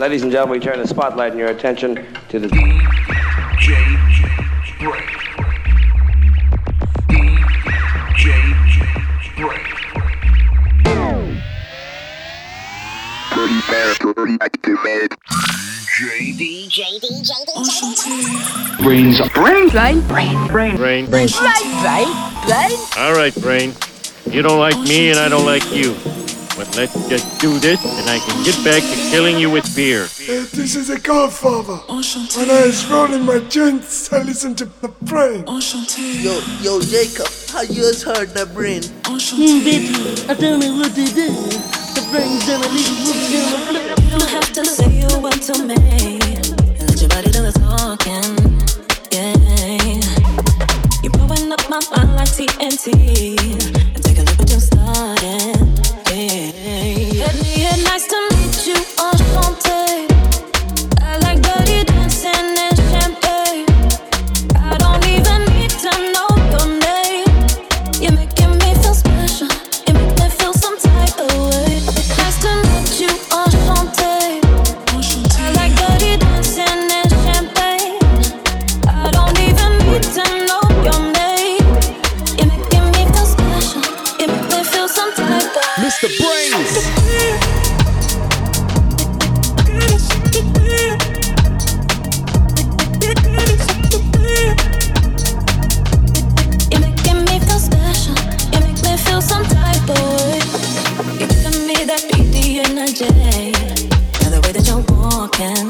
Ladies and gentlemen, we turn the spotlight and your attention to the DJ Break. Brains brain brain brain brain brain brain brain. All right, brain. You don't like me, and I don't like you but let's just do this and I can get back to killing you with beer. Uh, this is a godfather. Enchanté. When I was rolling my joints, I listened to the brain. Enchanté. Yo, yo, Jacob, how you just heard the brain? Enchanté. Mm, baby, I don't know what to do. The brain's gonna leave you. You don't have to say you're to me. Let your body do the talking. Yeah. You're blowing up my mind like TNT. And take a look at you starting. Hey, me hey. Nice to meet you, enchanté. can.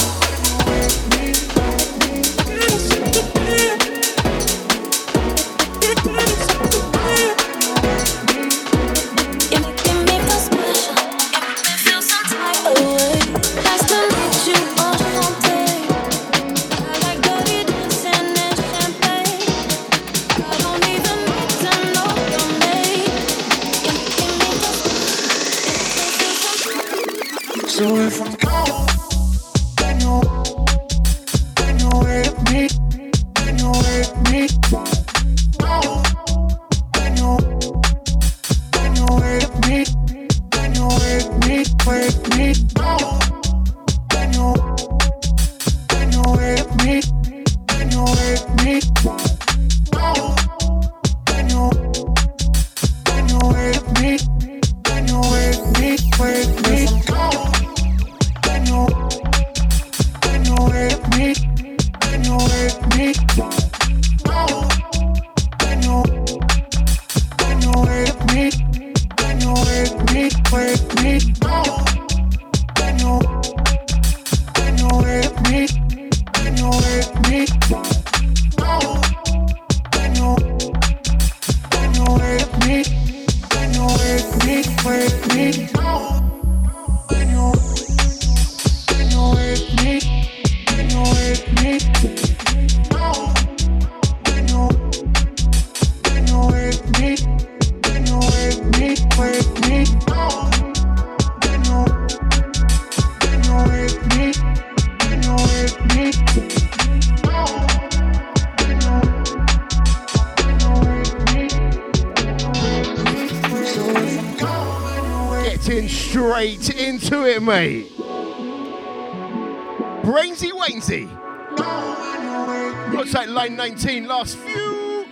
19. Last few.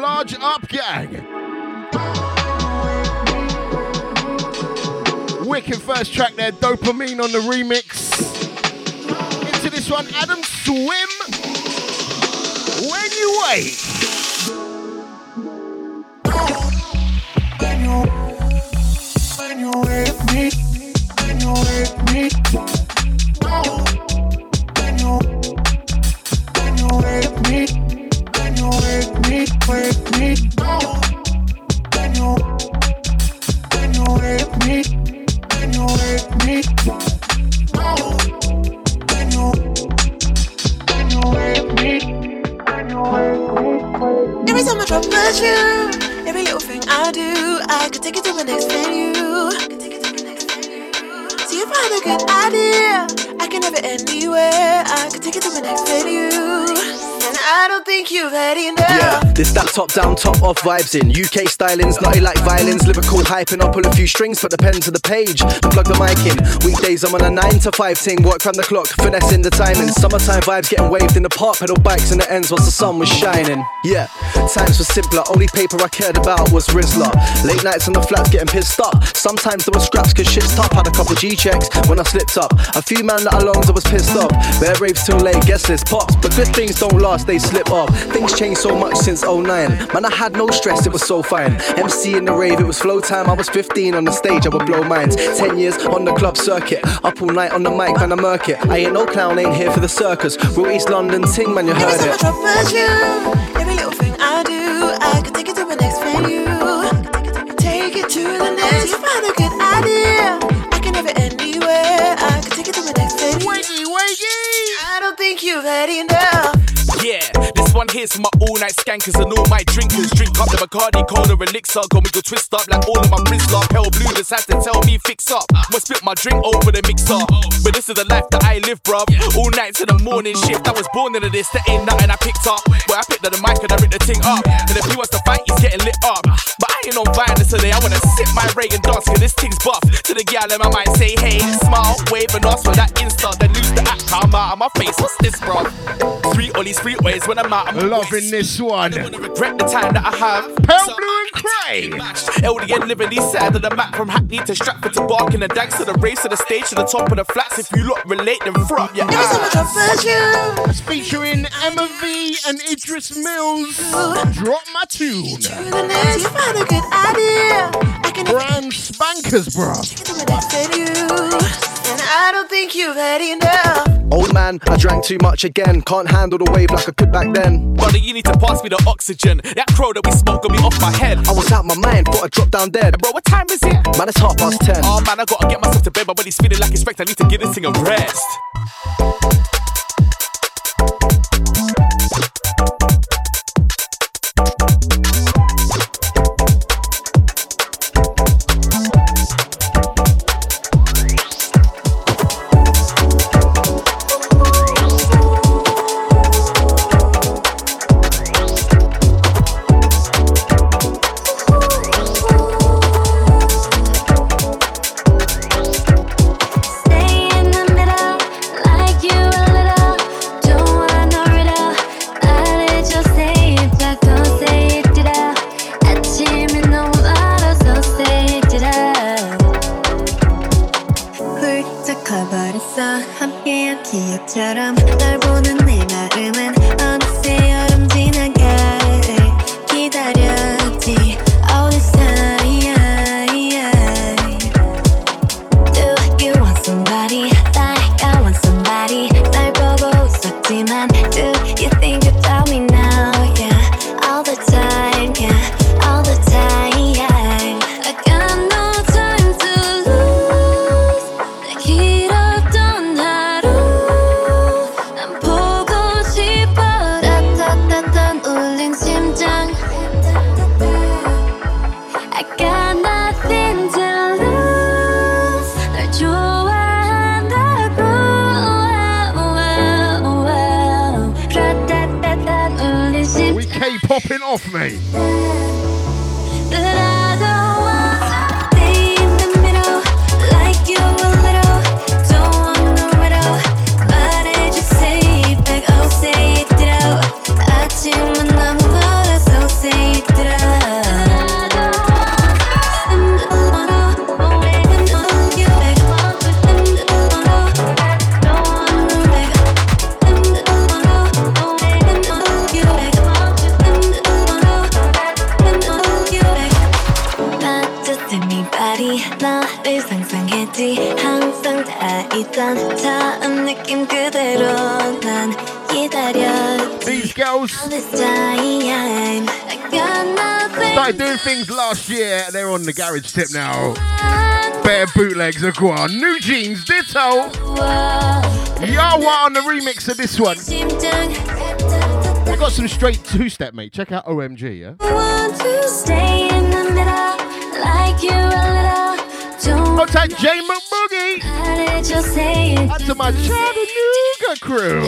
Large up, gang. Wicked first track there, Dopamine on the remix. Into this one, Adam Swim. When you wait. Top down, top off vibes in. UK stylings, naughty like violins, lyrical hyping up, pull a few strings, put the pen to the page, and plug the mic in. Weekdays I'm on a 9 to 5 ting, work from the clock, finessing the timing. Summertime vibes getting waved in the park, pedal bikes in the ends whilst the sun was shining. Yeah, times were simpler, only paper I cared about was Rizla. Late nights on the flats getting pissed up. Sometimes there were scraps cause shit's tough, had a couple G checks when I slipped up. A few man that alongs I was pissed off. Bare raves till late, guess list pops, but good things don't last, they slip off. Things changed so much since 09. Man, I had no stress, it was so fine. MC in the rave, it was flow time. I was 15 on the stage, I would blow minds. 10 years on the club circuit, up all night on the mic, man, I murk it. I ain't no clown, ain't here for the circus. Real East London ting, man, you heard I it. Drop perfume, every little thing I do, I could take it to the next venue. Take it to the next. I had a good idea, I can have it anywhere. I could take it to the next venue. Wakey, wakey! I don't think you've had enough. Yeah, one here's my all night skankers and all my drinkers. Drink up the Bacardi, Cola, Elixir. Got me go twist up like all of my Brizzler. Pale blue, just had to tell me fix up. Must spit my drink over the mixer. But this is the life that I live, bruv. All nights in the morning shift. I was born into this, there ain't nothing I picked up. But I picked up the mic and I ripped the thing up. And if he wants to fight, he's getting lit up. But I ain't on violence today. I wanna sip my Reagan dance, cause this thing's buff. To the gal in my mind, say hey, smile, wave and ask for that insta. Then lose the act, come out of my face. What's this, bruv? Three ollies, three ways when I'm out. I'm Loving this one. regret the time that I have. Pale blue and cray. LDN living east side of the map from Hackney to Stratford to Barking and Dags to the race to the stage to the top of the flats. If you look relate, then front your Every time I ass. drop perfume, It's featuring Emma V and Idris Mills. Drop my tune. to the next. See if I had a good idea, I can have Brand spankers, bruh. it to the next venue. And I don't think you've had enough. Old man, I drank too much again. Can't handle the wave like I could back then. Brother, you need to pass me the oxygen. That crow that we smoke got me off my head. I was out my mind, thought I dropped down dead. Bro, what time is it? Man, it's half past ten. Oh man, I gotta get myself to bed. My body's feeling like it's wrecked. I need to give this thing a rest. 기억처럼 널 보는 the garage tip now. Bare bootlegs are gone. NewJeans, ditto. Yawa on the remix of this one. We got some straight two step, mate. Check out OMG, yeah? want to stay in the middle like you a little don't Contact J McBoogie. How did you say it? That's to my Chattanooga crew.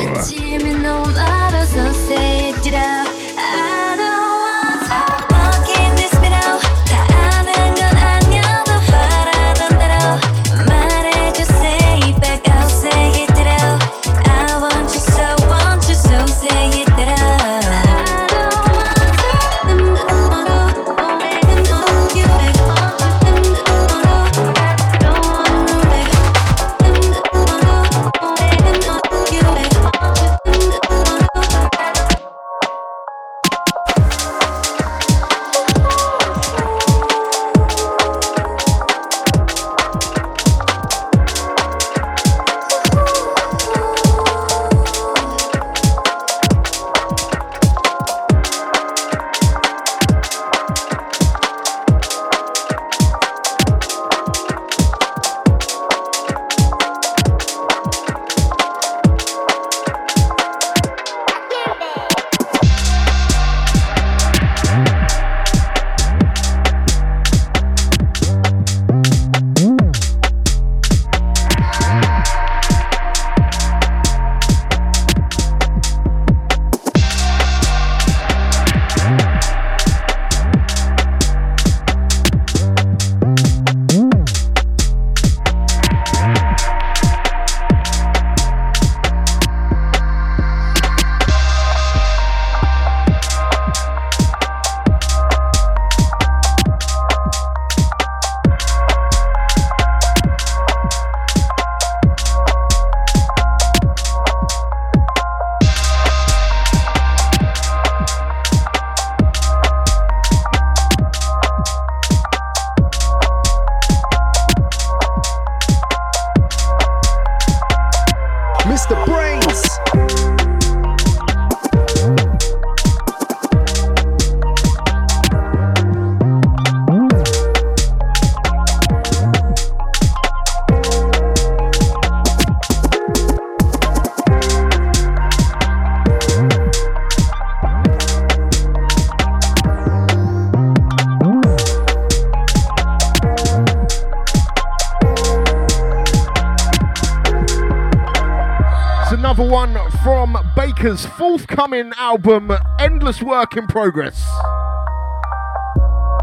Forthcoming album, Endless Work in Progress.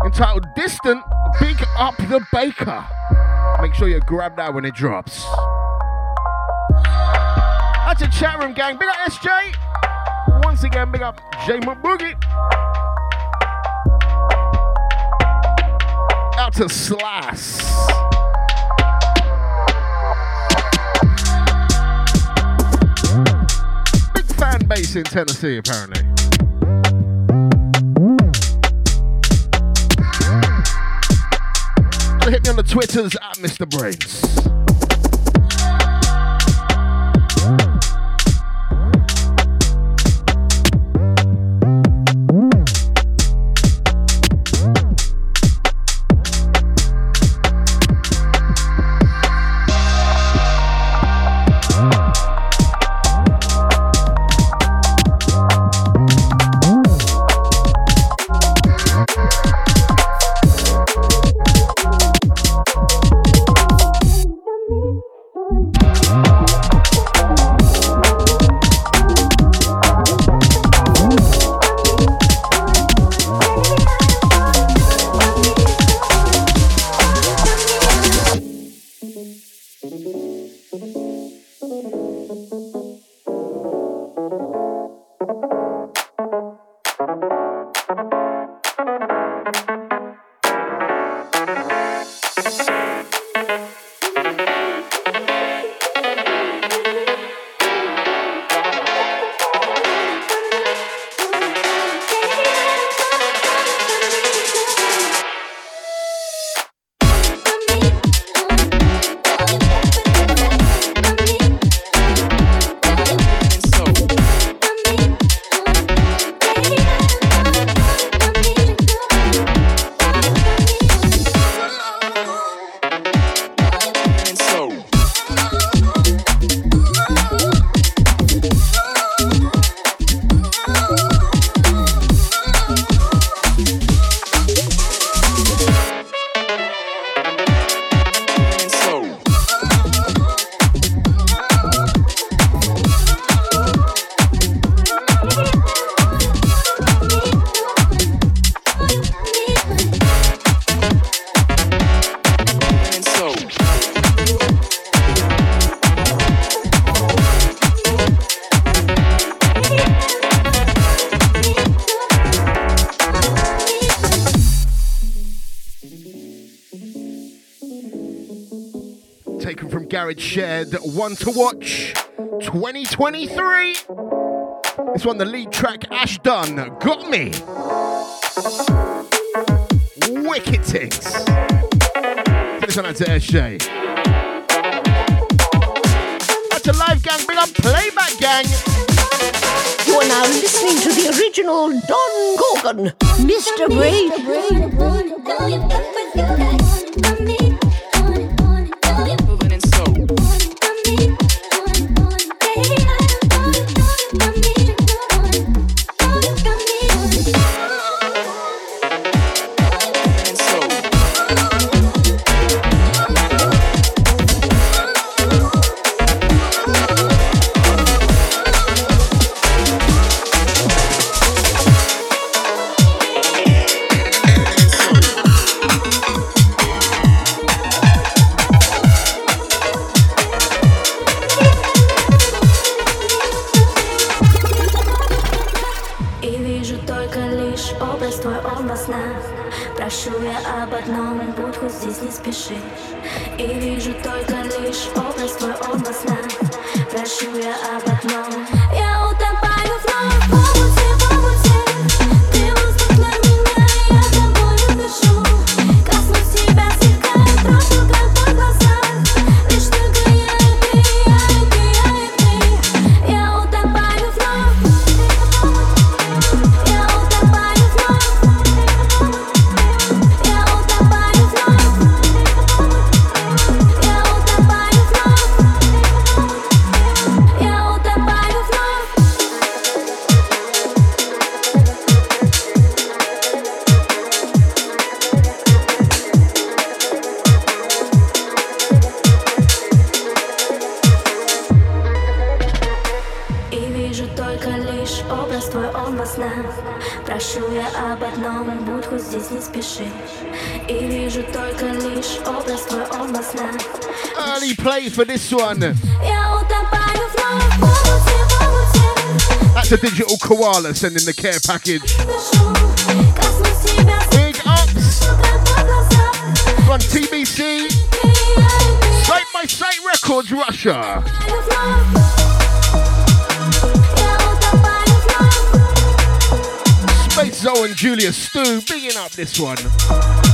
Entitled Distant, Big Up the Baker. Make sure you grab that when it drops. That's a chat room gang. Big up SJ. Once again, big up J McBoogie. Out to Slash. Fan base in Tennessee, apparently. Hit me on the Twitters at Mr. Brains. Garage shared One to Watch 2023. This one, the lead track, Ash Dunn, Got Me. Wicked things. Send this one out to SJ. That's a live gang, big up playback gang. You are now listening to the original Don Gorgon, Mr. Brain. Sending the care package. Big ups from TBC. Site by Site Records, Russia. Space Zoe and Julia Stu, bigging up this one.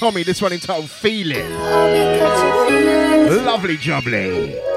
Tommy. This one entitled Feel It. Lovely jubbly.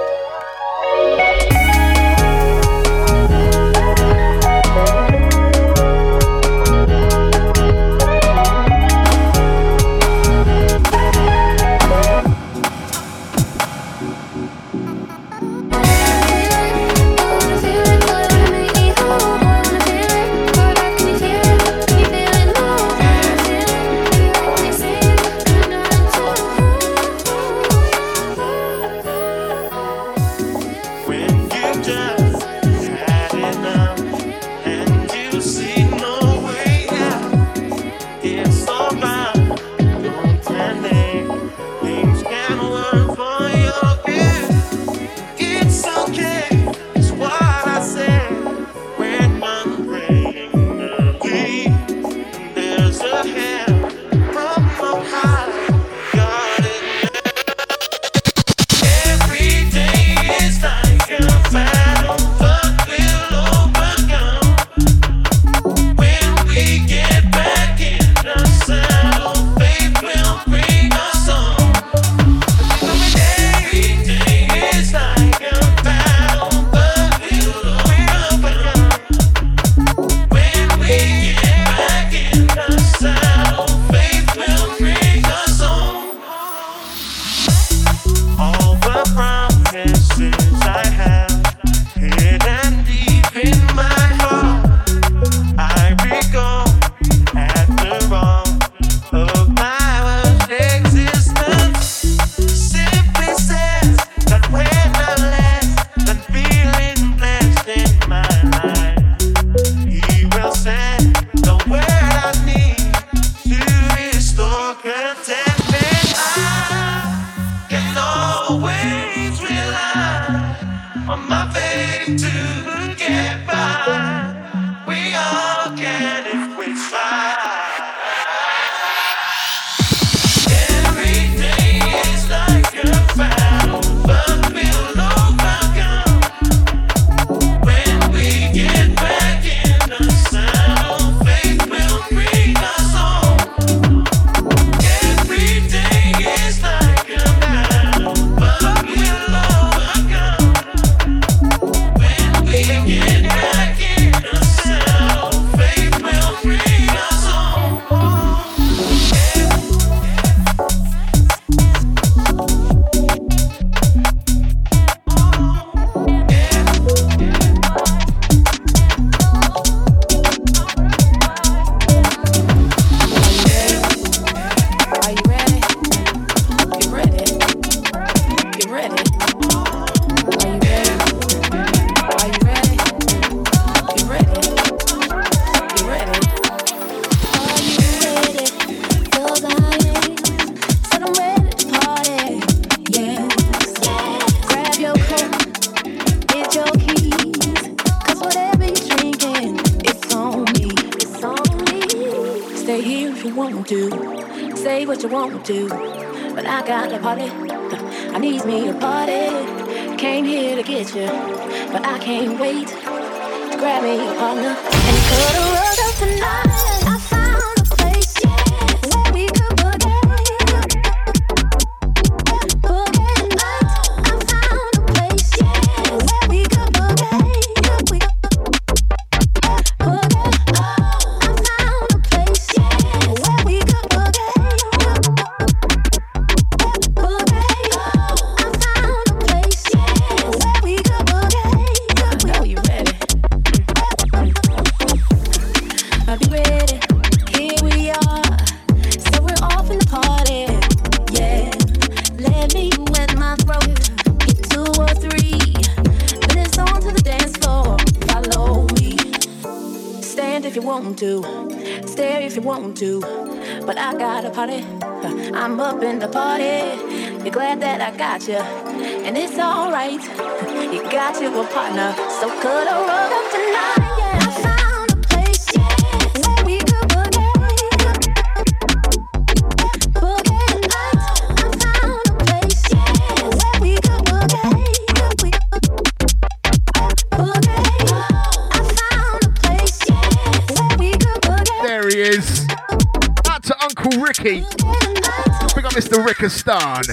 Uzbekistan.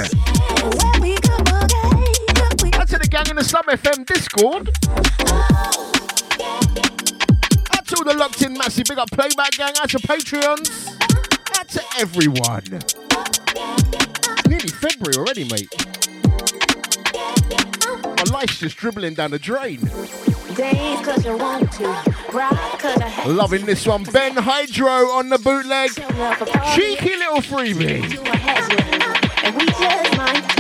Out to the gang in the Slum FM Discord. Out to the locked in massive big up playback gang. Out to Patreons. Out to everyone. Nearly February already, mate. My life's just dribbling down the drain. Loving this one. Ben Hydro on the bootleg. Cheeky little freebie. We just might.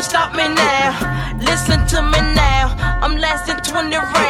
can't stop me now. Listen to me now. I'm lasting 20 rounds.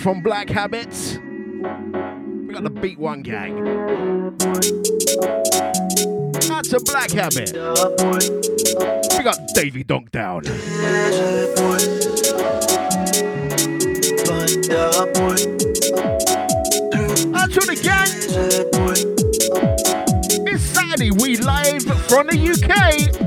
from Black Habits. We got the Beat One gang. That's a Black Habit. We got Davy Donk down. Out to the gang. It's Saturday. We live from the UK.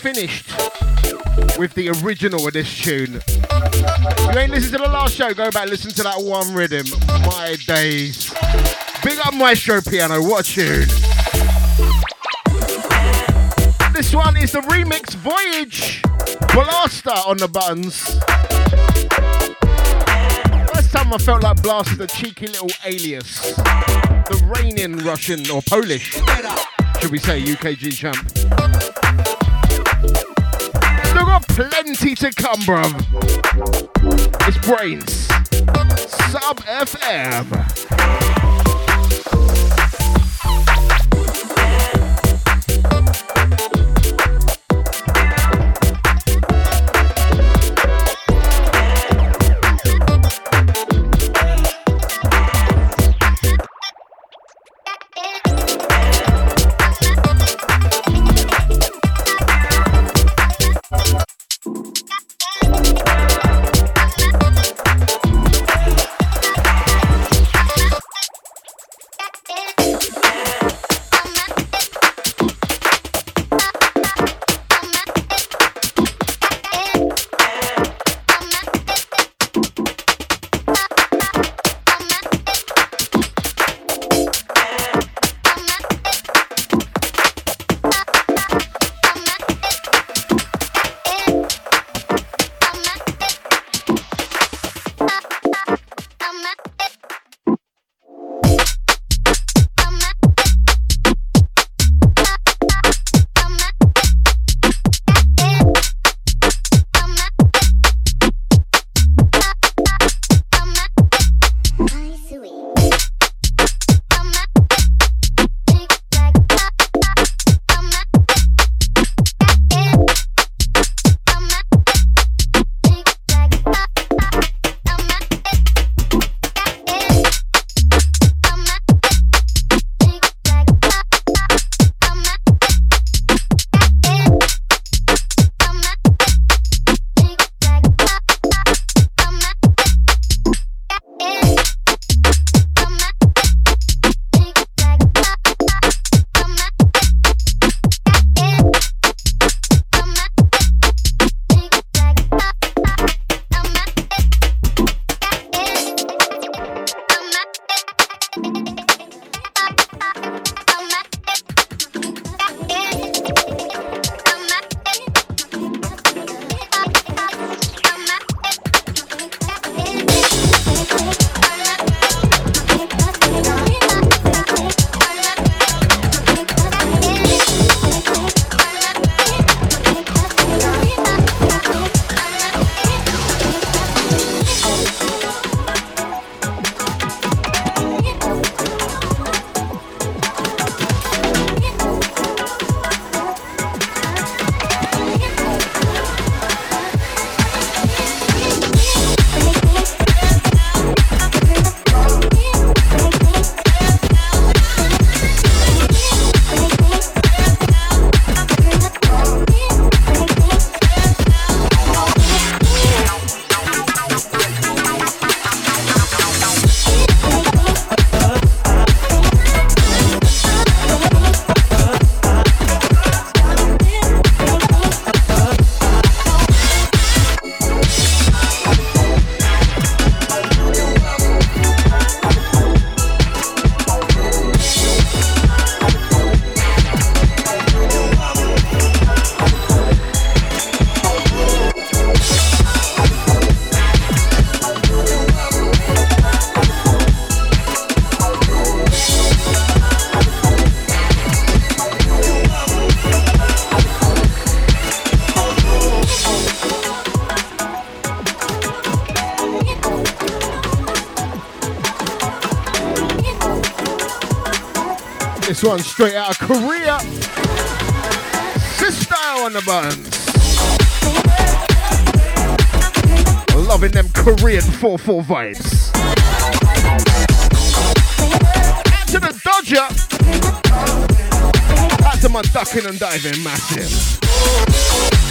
Finished with the original of this tune. If you ain't listened to the last show, go back listen to that one rhythm. My days. Big up Maestro Piano, what a tune. This one is the remix Voyage. Blaster on the buttons. Last time I felt like Blaster, the cheeky little alias. The reigning Russian or Polish, should we say, UKG champ. Plenty to come, bruv. It's brains. Sub FM. Straight out of Korea. Sister on the buttons. Loving them Korean 4-4 vibes. Out to the Dodger. Out to my ducking and diving massive.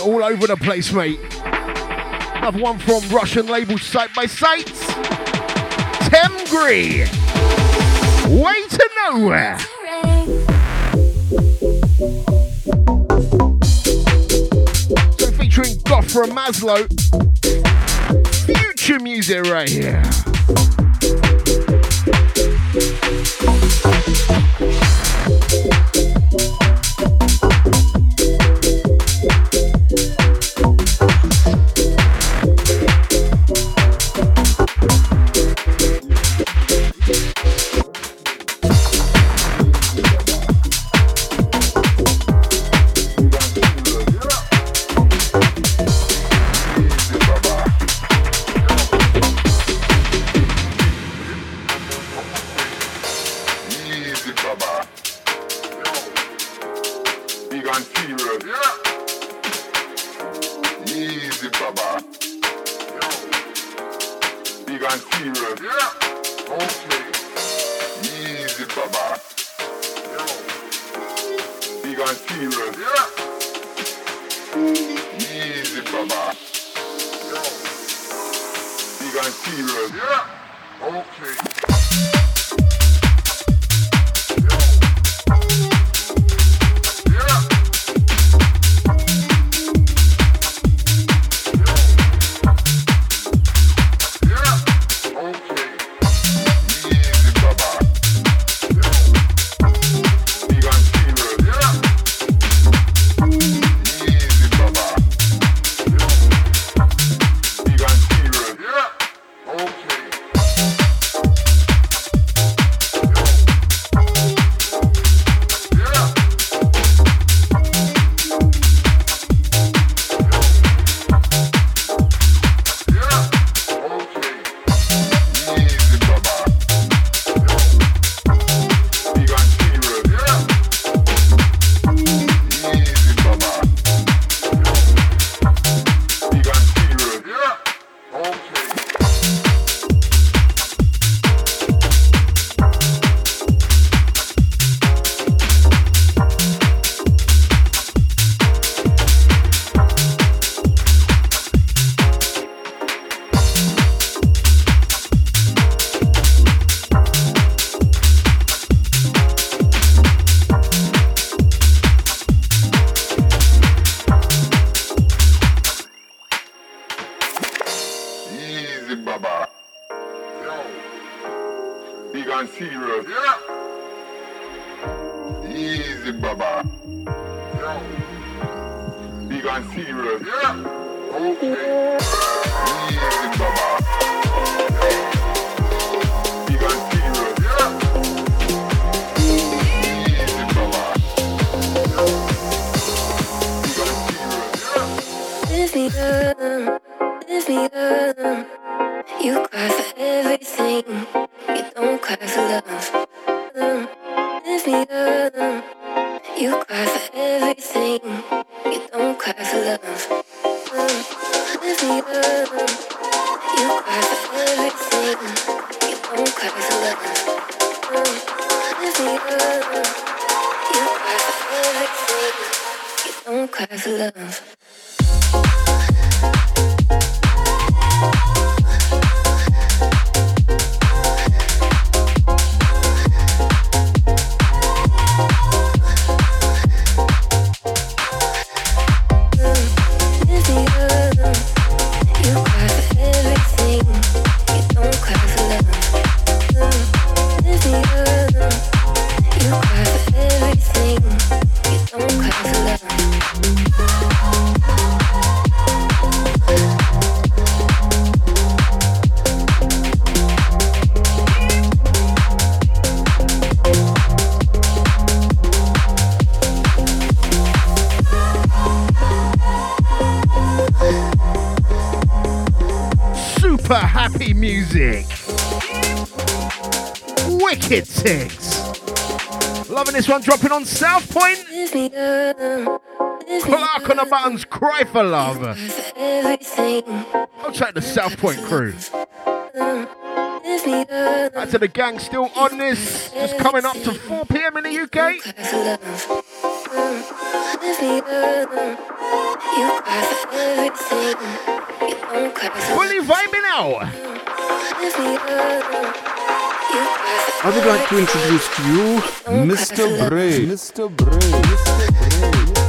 all over the place, mate. I've one from Russian label Site by Sites. Temgri. Way to nowhere. So featuring Goffra Maslow. Future music right here. South Point. Clark on the buttons, cry for love. I'll check the South Point crew. Back to the gang, still on this. Just coming up to 4 pm in the UK. Fully vibing out. I would like to introduce to you Mr. Bray. Mr. Bray. Mr. Bray.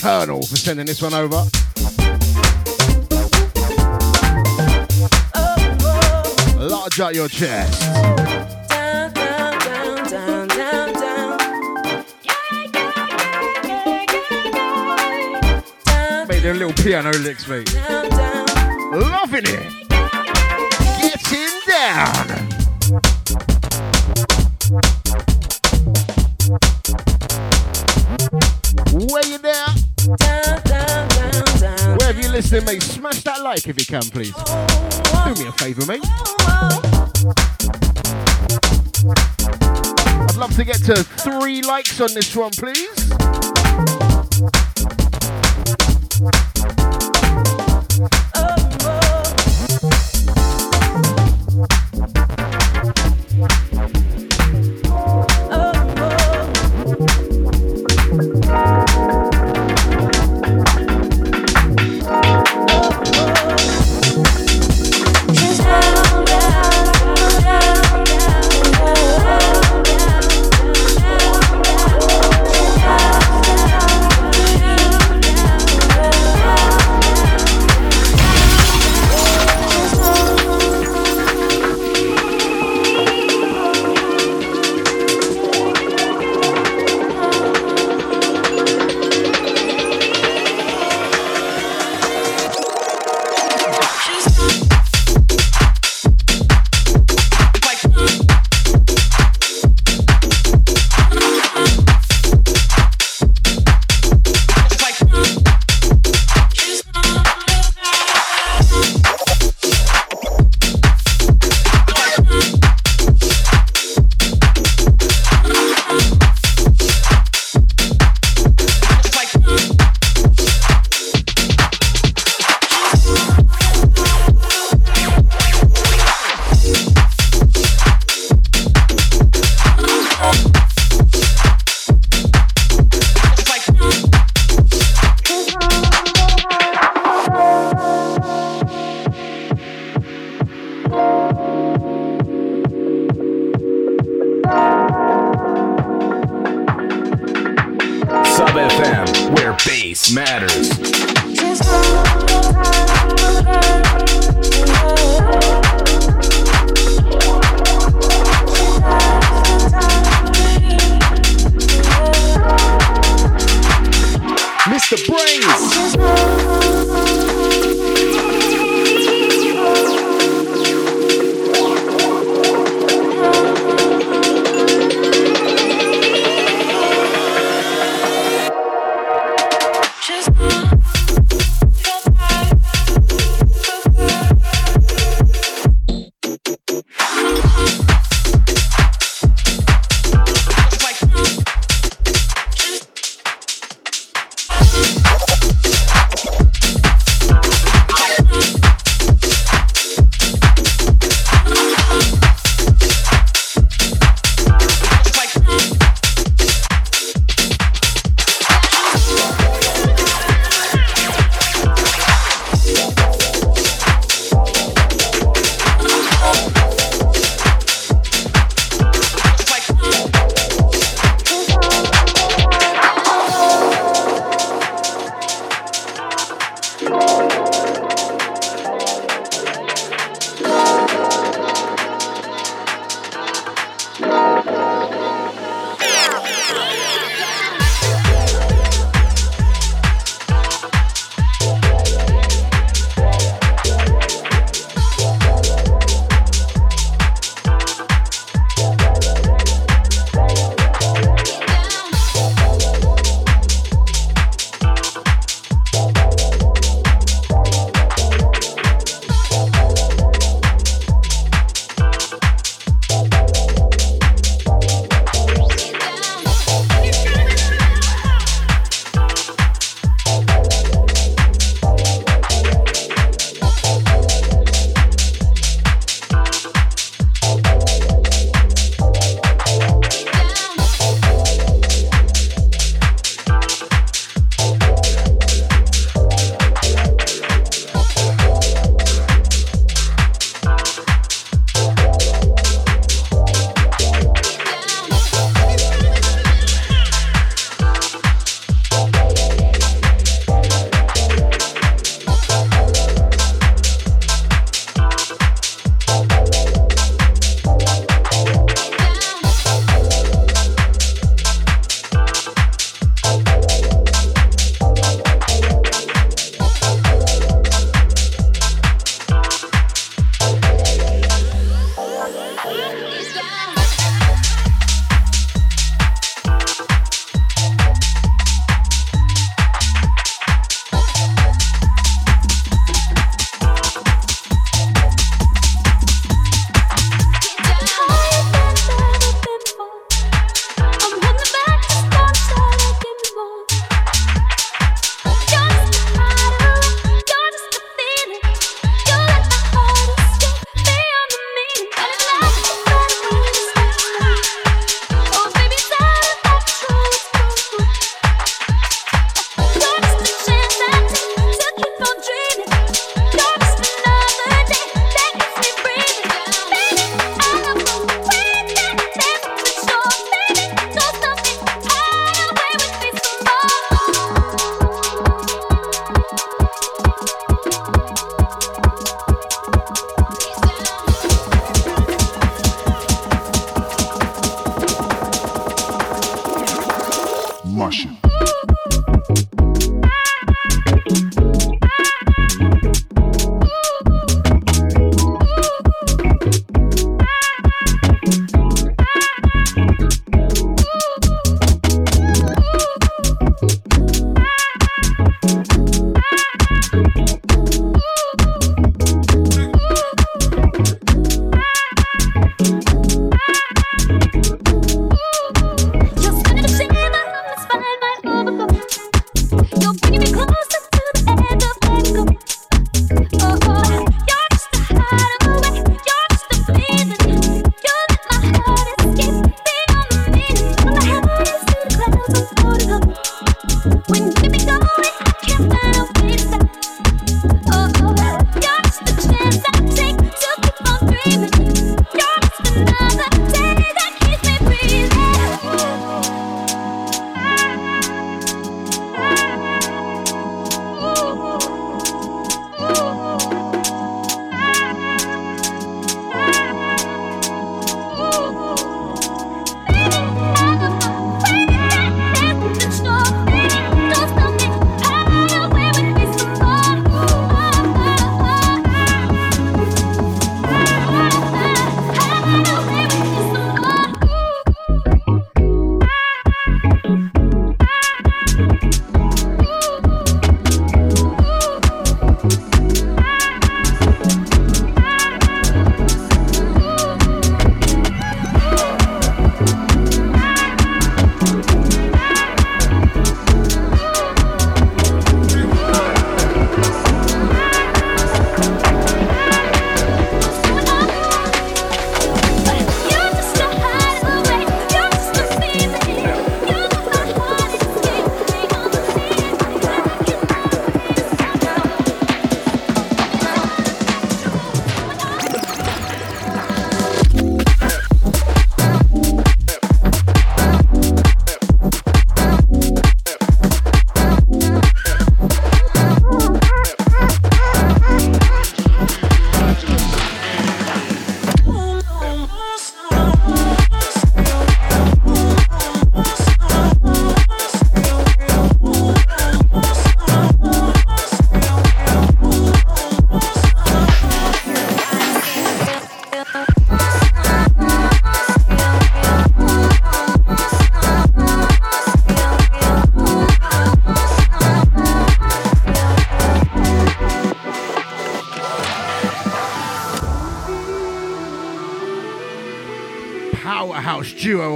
Colonel for sending this one over. Large out your chest. Made them little piano licks, mate. Loving it. Like if you can, please. Do me a favour, mate. I'd love to get to three likes on this one, please.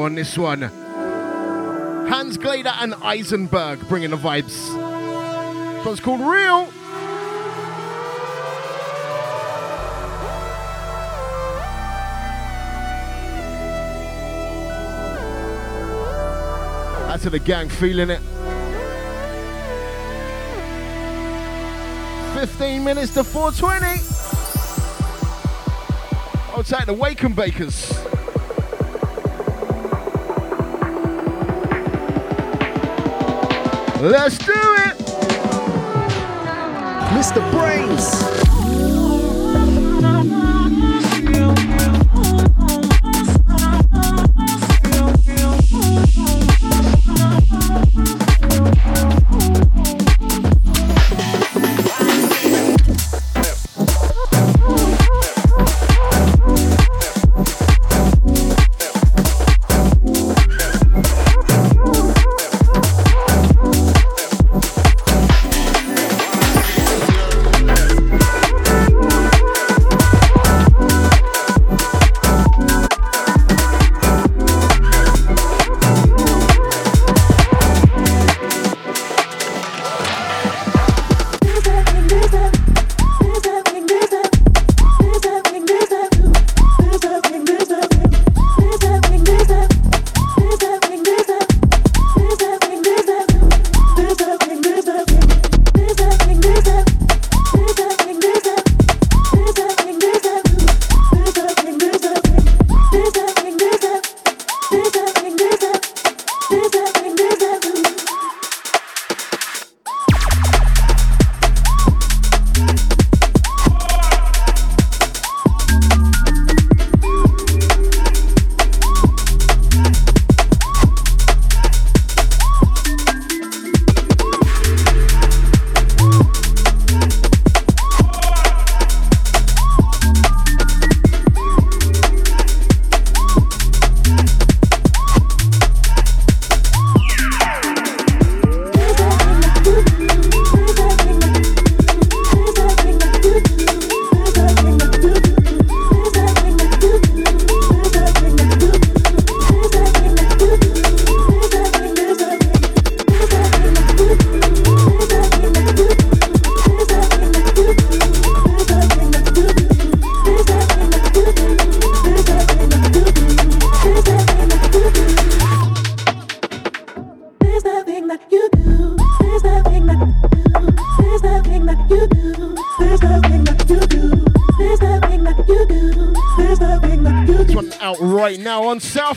On this one. Hans Glader and Eisenberg bringing the vibes. This called Real. Out to the gang feeling it. 15 minutes to 420. I'll take the Wake and Bakers. Let's do it! Mr. Brains.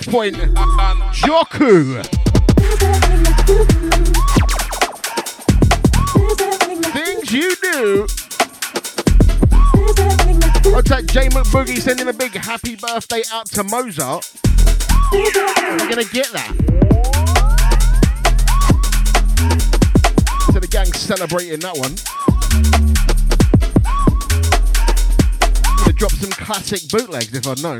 Point. Joku. Things you do. I'll take J McBoogie sending a big happy birthday out to Mozart. We're gonna get that. To the gang celebrating that one. Drop some classic bootlegs if I'd known.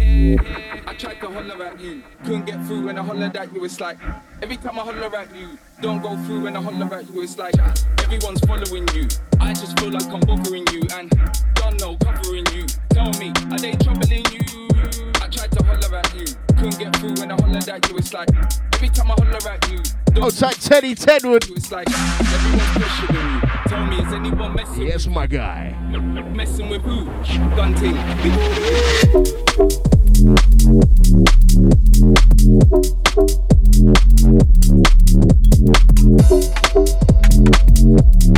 I tried to holler at you, couldn't get through when I hollered at you. It's like every time I holler at you, don't go through when I holler at you. It's like everyone's following you. I just feel like I'm bothering you and don't know covering you. Tell me, are they troubling you? I tried to holler at you, couldn't get through when I hollered at you. It's like every time I holler at you, oh, Outside Teddy Tedwood. it's like everyone's pressuring you. Tell me, is anyone messing? Yes, my guy. Messing with who? Gunting. Wanna spray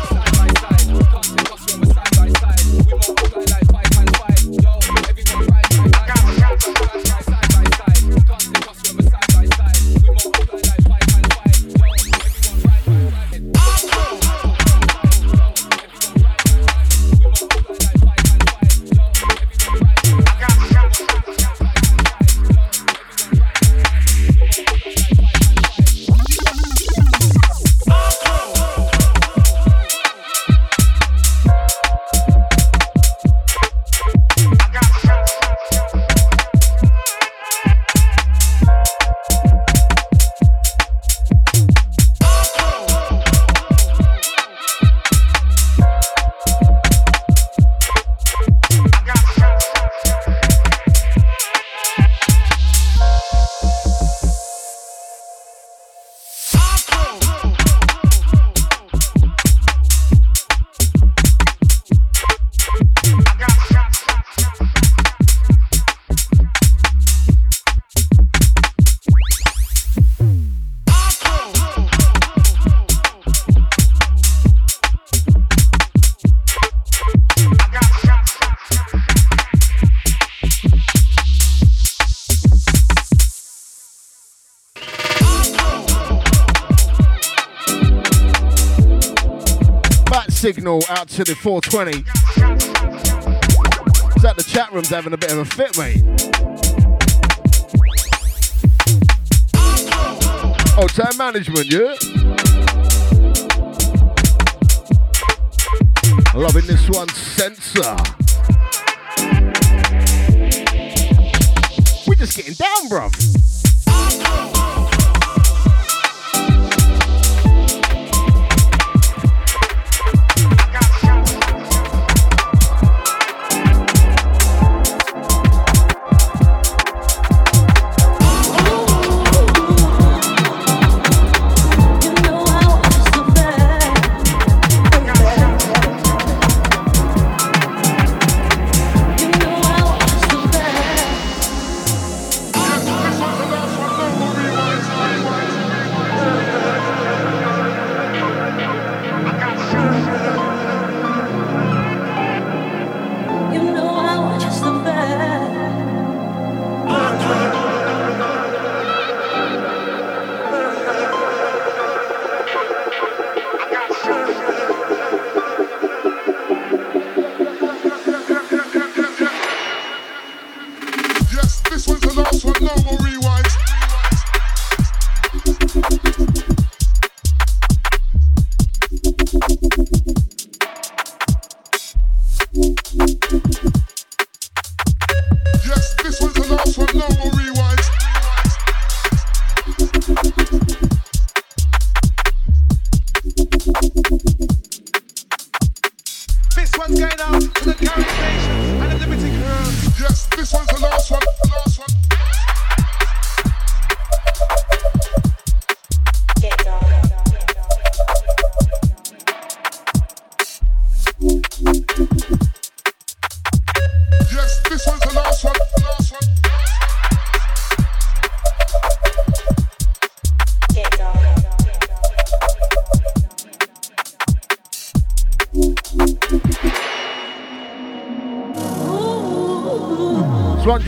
signal out to the 420. Is that the chat room's having a bit of a fit, mate? Oh, time management, yeah? Loving this one, Sensor. We're just getting down, bruv.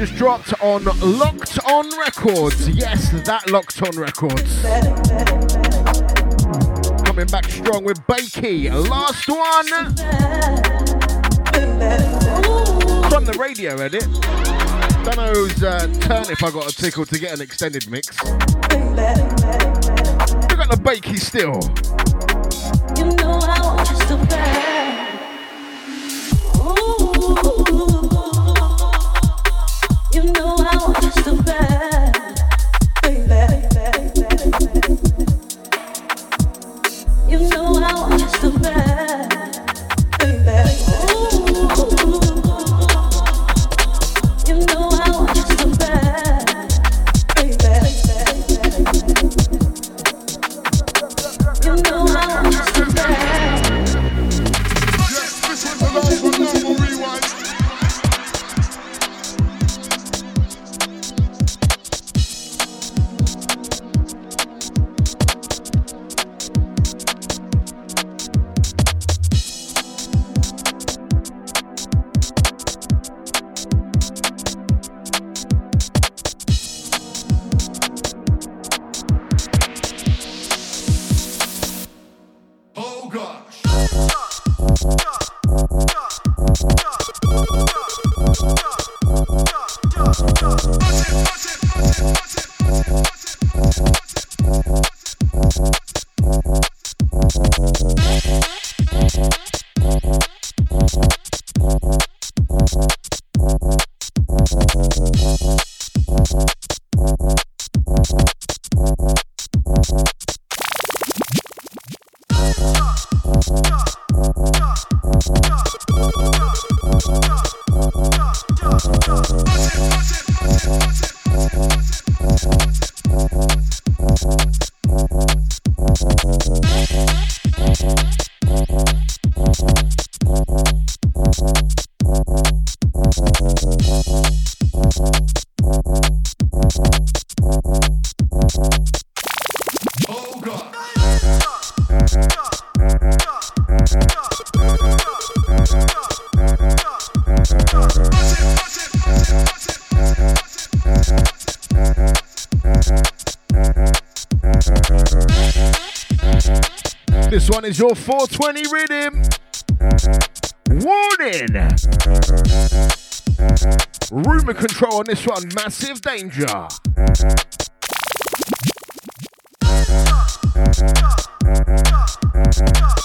Just dropped on Locked On Records. Yes, that Locked On Records. Coming back strong with Bakey. Last one. It's on the radio edit. Don't know uh, turn if I got a tickle to get an extended mix. We got the Bakey still. You know one is your 420 rhythm. Warning! Rumor control on this one, massive danger. This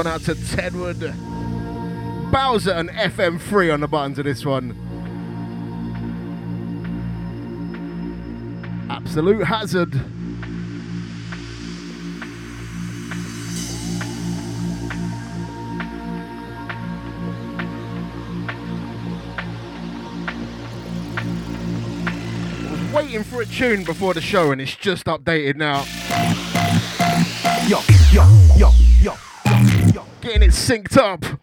one out to Tedwood, Bowser and FM3 on the buttons of this one. Absolute hazard. waiting for a tune before the show and it's just updated now. Yo, yo, yo. Getting it synced up.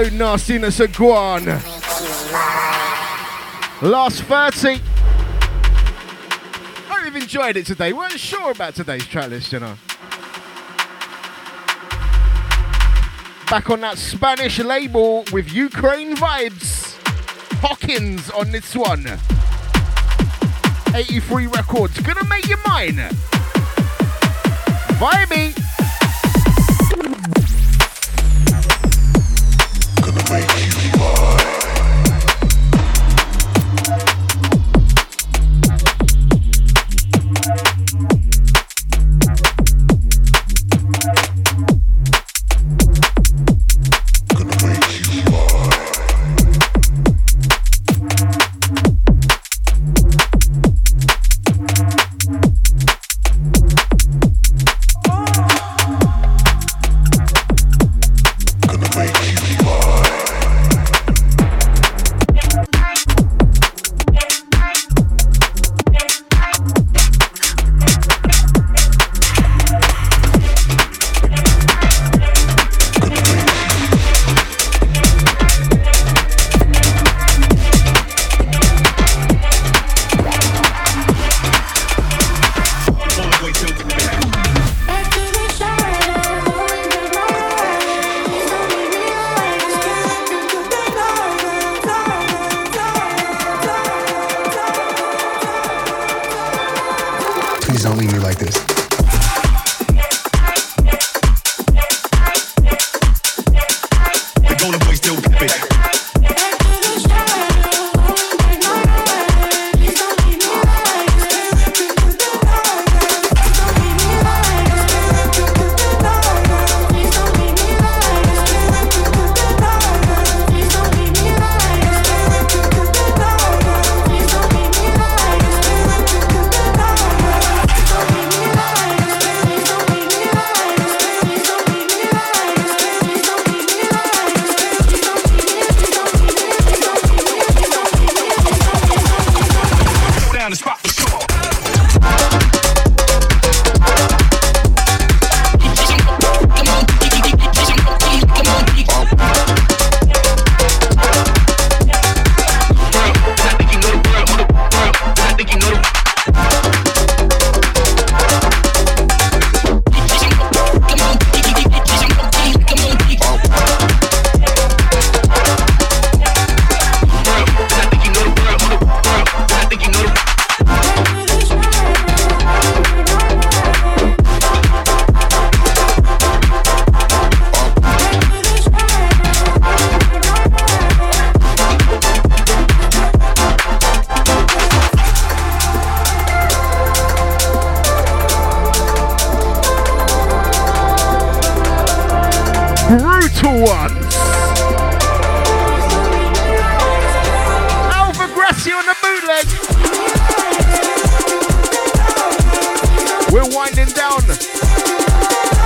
Absolute nastiness of Guan. Last 30. Hope you've enjoyed it today. Weren't sure about today's track list, you know. Back on that Spanish label with Ukraine vibes. Hawkins on this one. 83 records. Gonna make you mine. Vibey.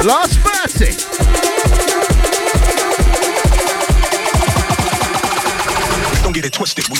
Last 30. Don't get it twisted. We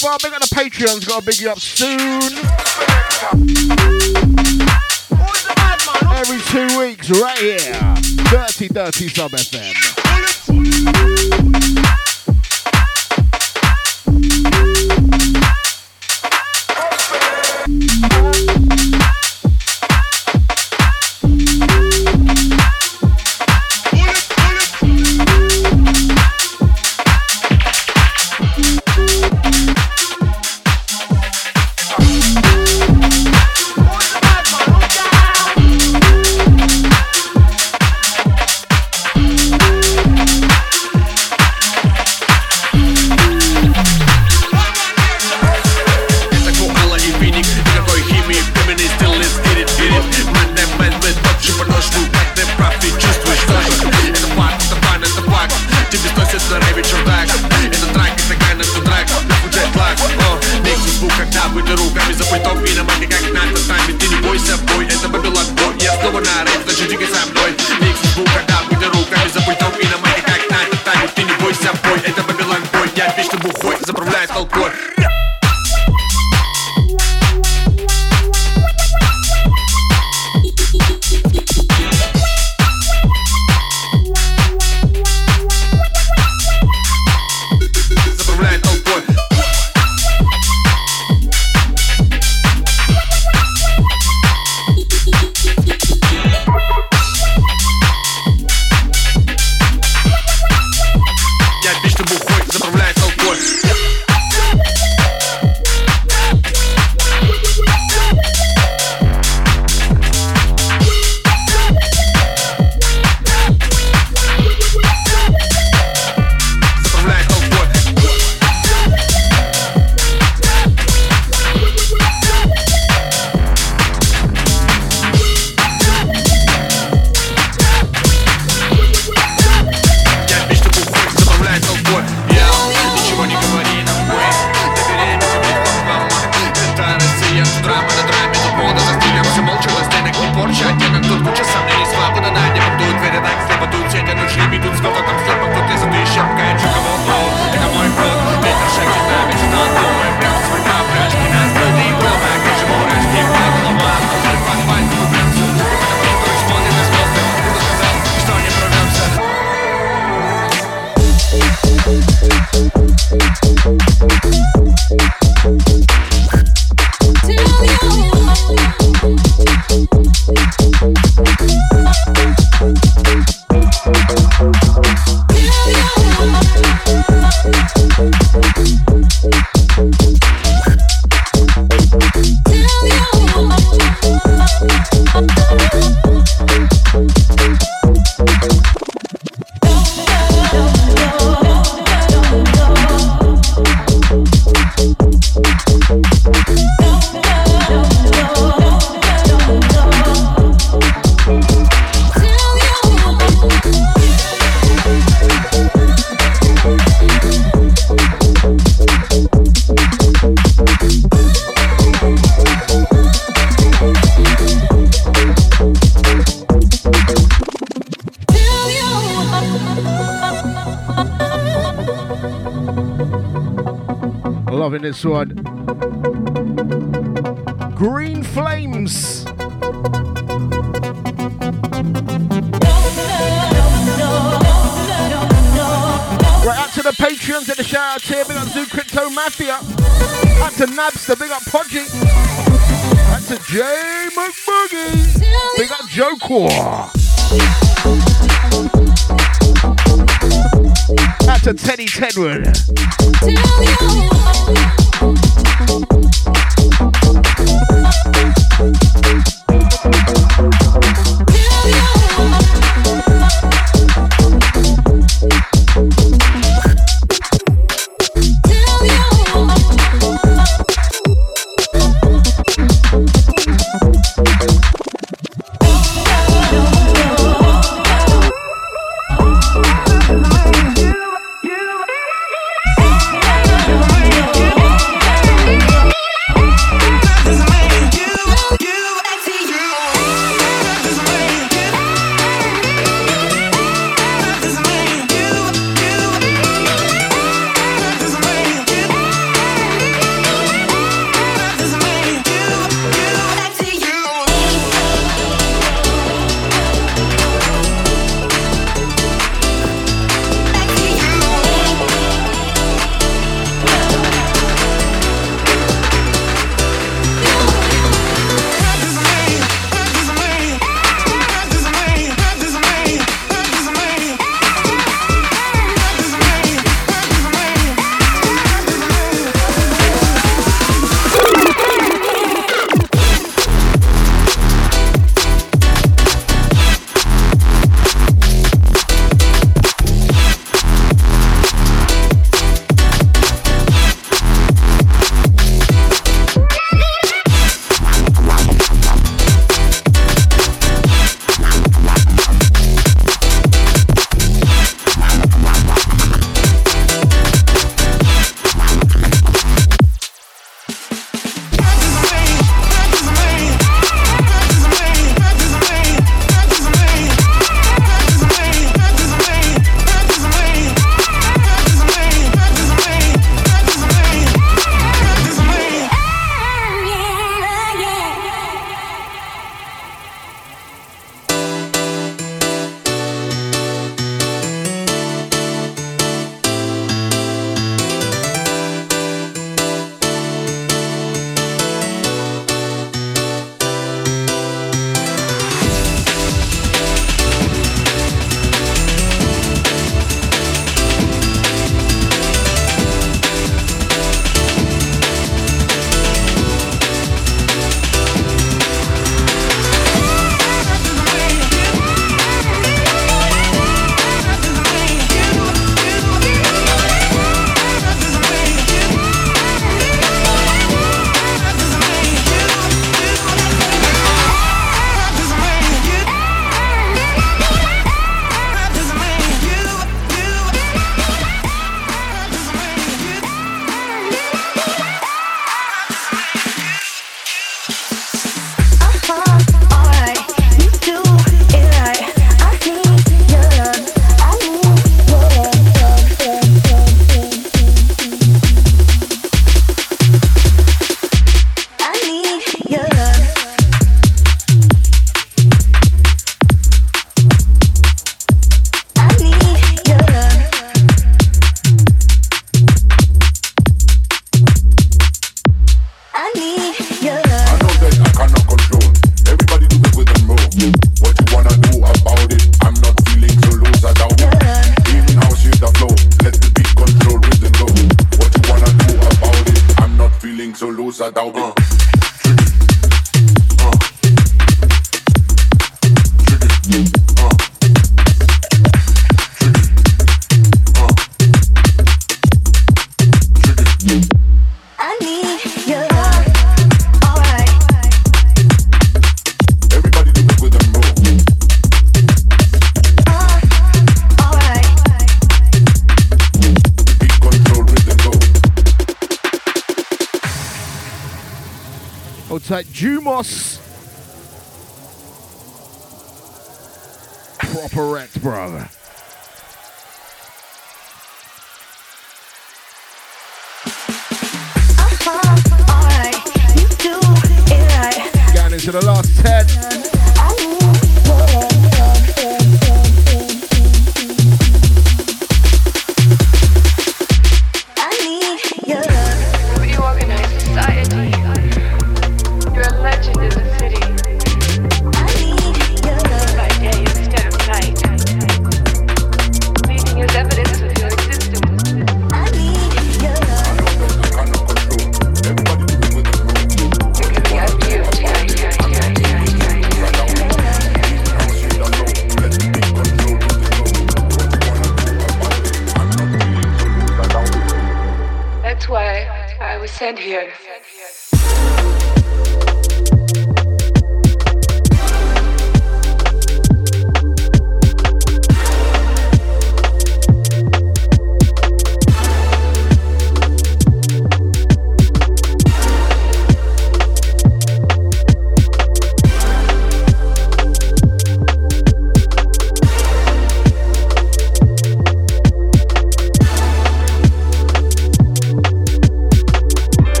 Well, big on the Patreon's got to big you up soon. To Nabster. Big up Podgy. Out to Jay McBoogie. Big up Joe Quar. To Teddy Tedward.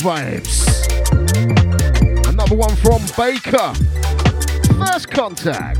Vibes. Another one from Baker. First contact.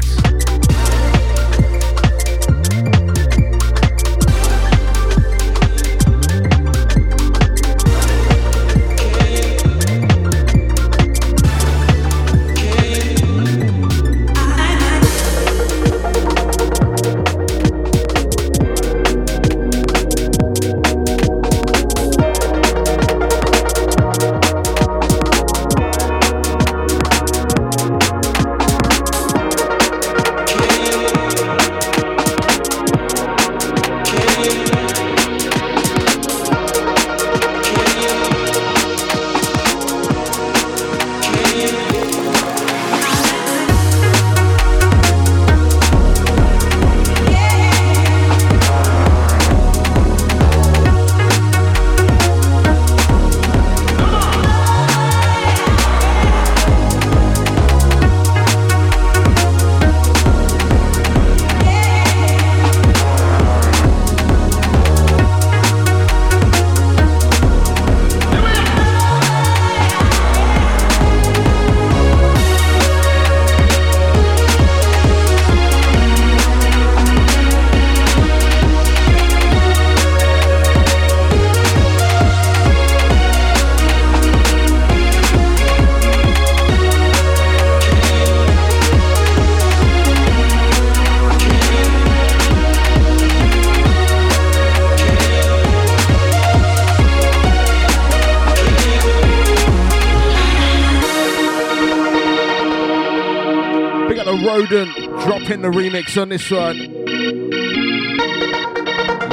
The remix on this one.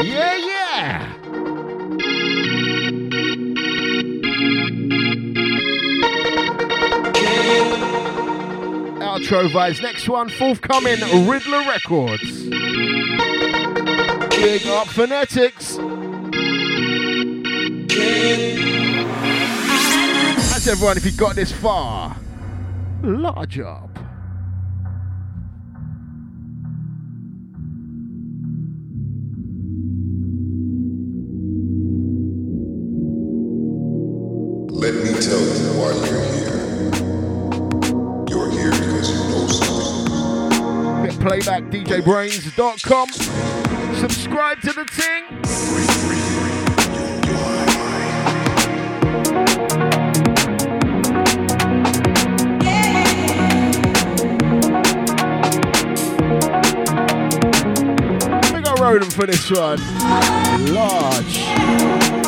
Yeah, yeah. Outro vibes. Next one, forthcoming Riddler Records. Big up phonetics. That's everyone if you got this far. Large playbacdjbrains.com. Subscribe to the thing. We got Roden for this one. Large.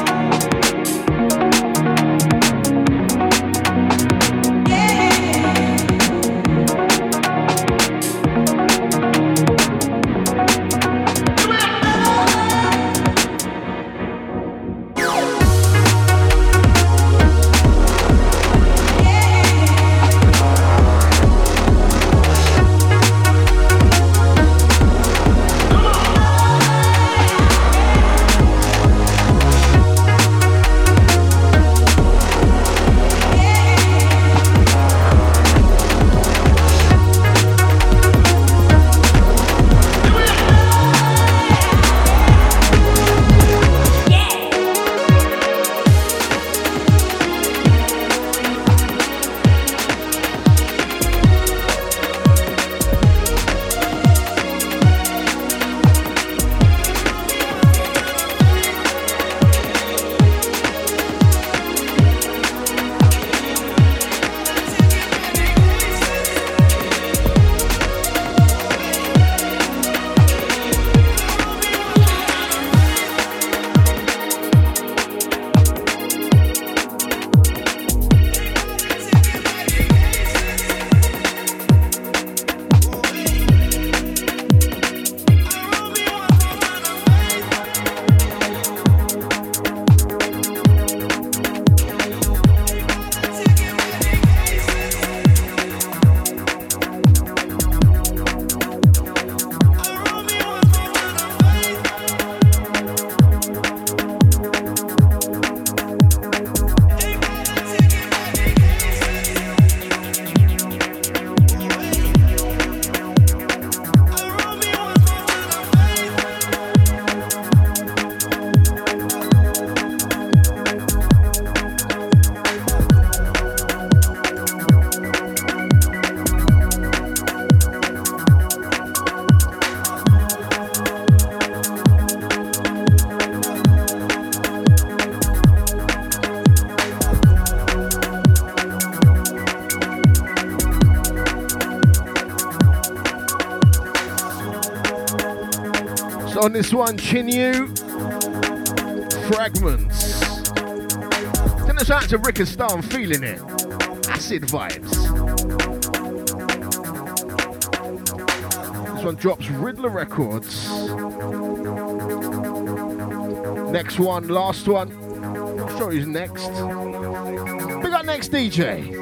This one, Chinyu Fragments. Send us out to Rick and Star, I'm feeling it. Acid vibes. This one drops Riddler Records. Next one, last one. Not sure who's next. We got next DJ.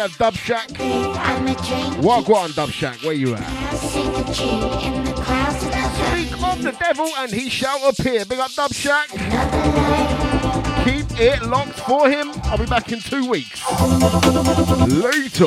Should have Dub Shack. Wagwan Dub Shack, where you at? Speak of the devil and he shall appear. Big up Dub Shack. Keep it locked for him. I'll be back in two weeks. Later.